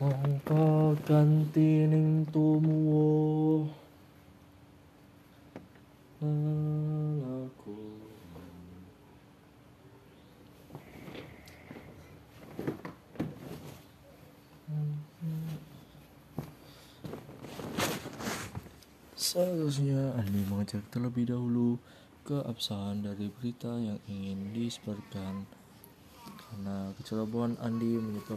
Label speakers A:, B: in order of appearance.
A: Mongko ganti ning Seharusnya Andi mengecek terlebih dahulu keabsahan dari berita yang ingin disebarkan, karena kecerobohan Andi menyebabkan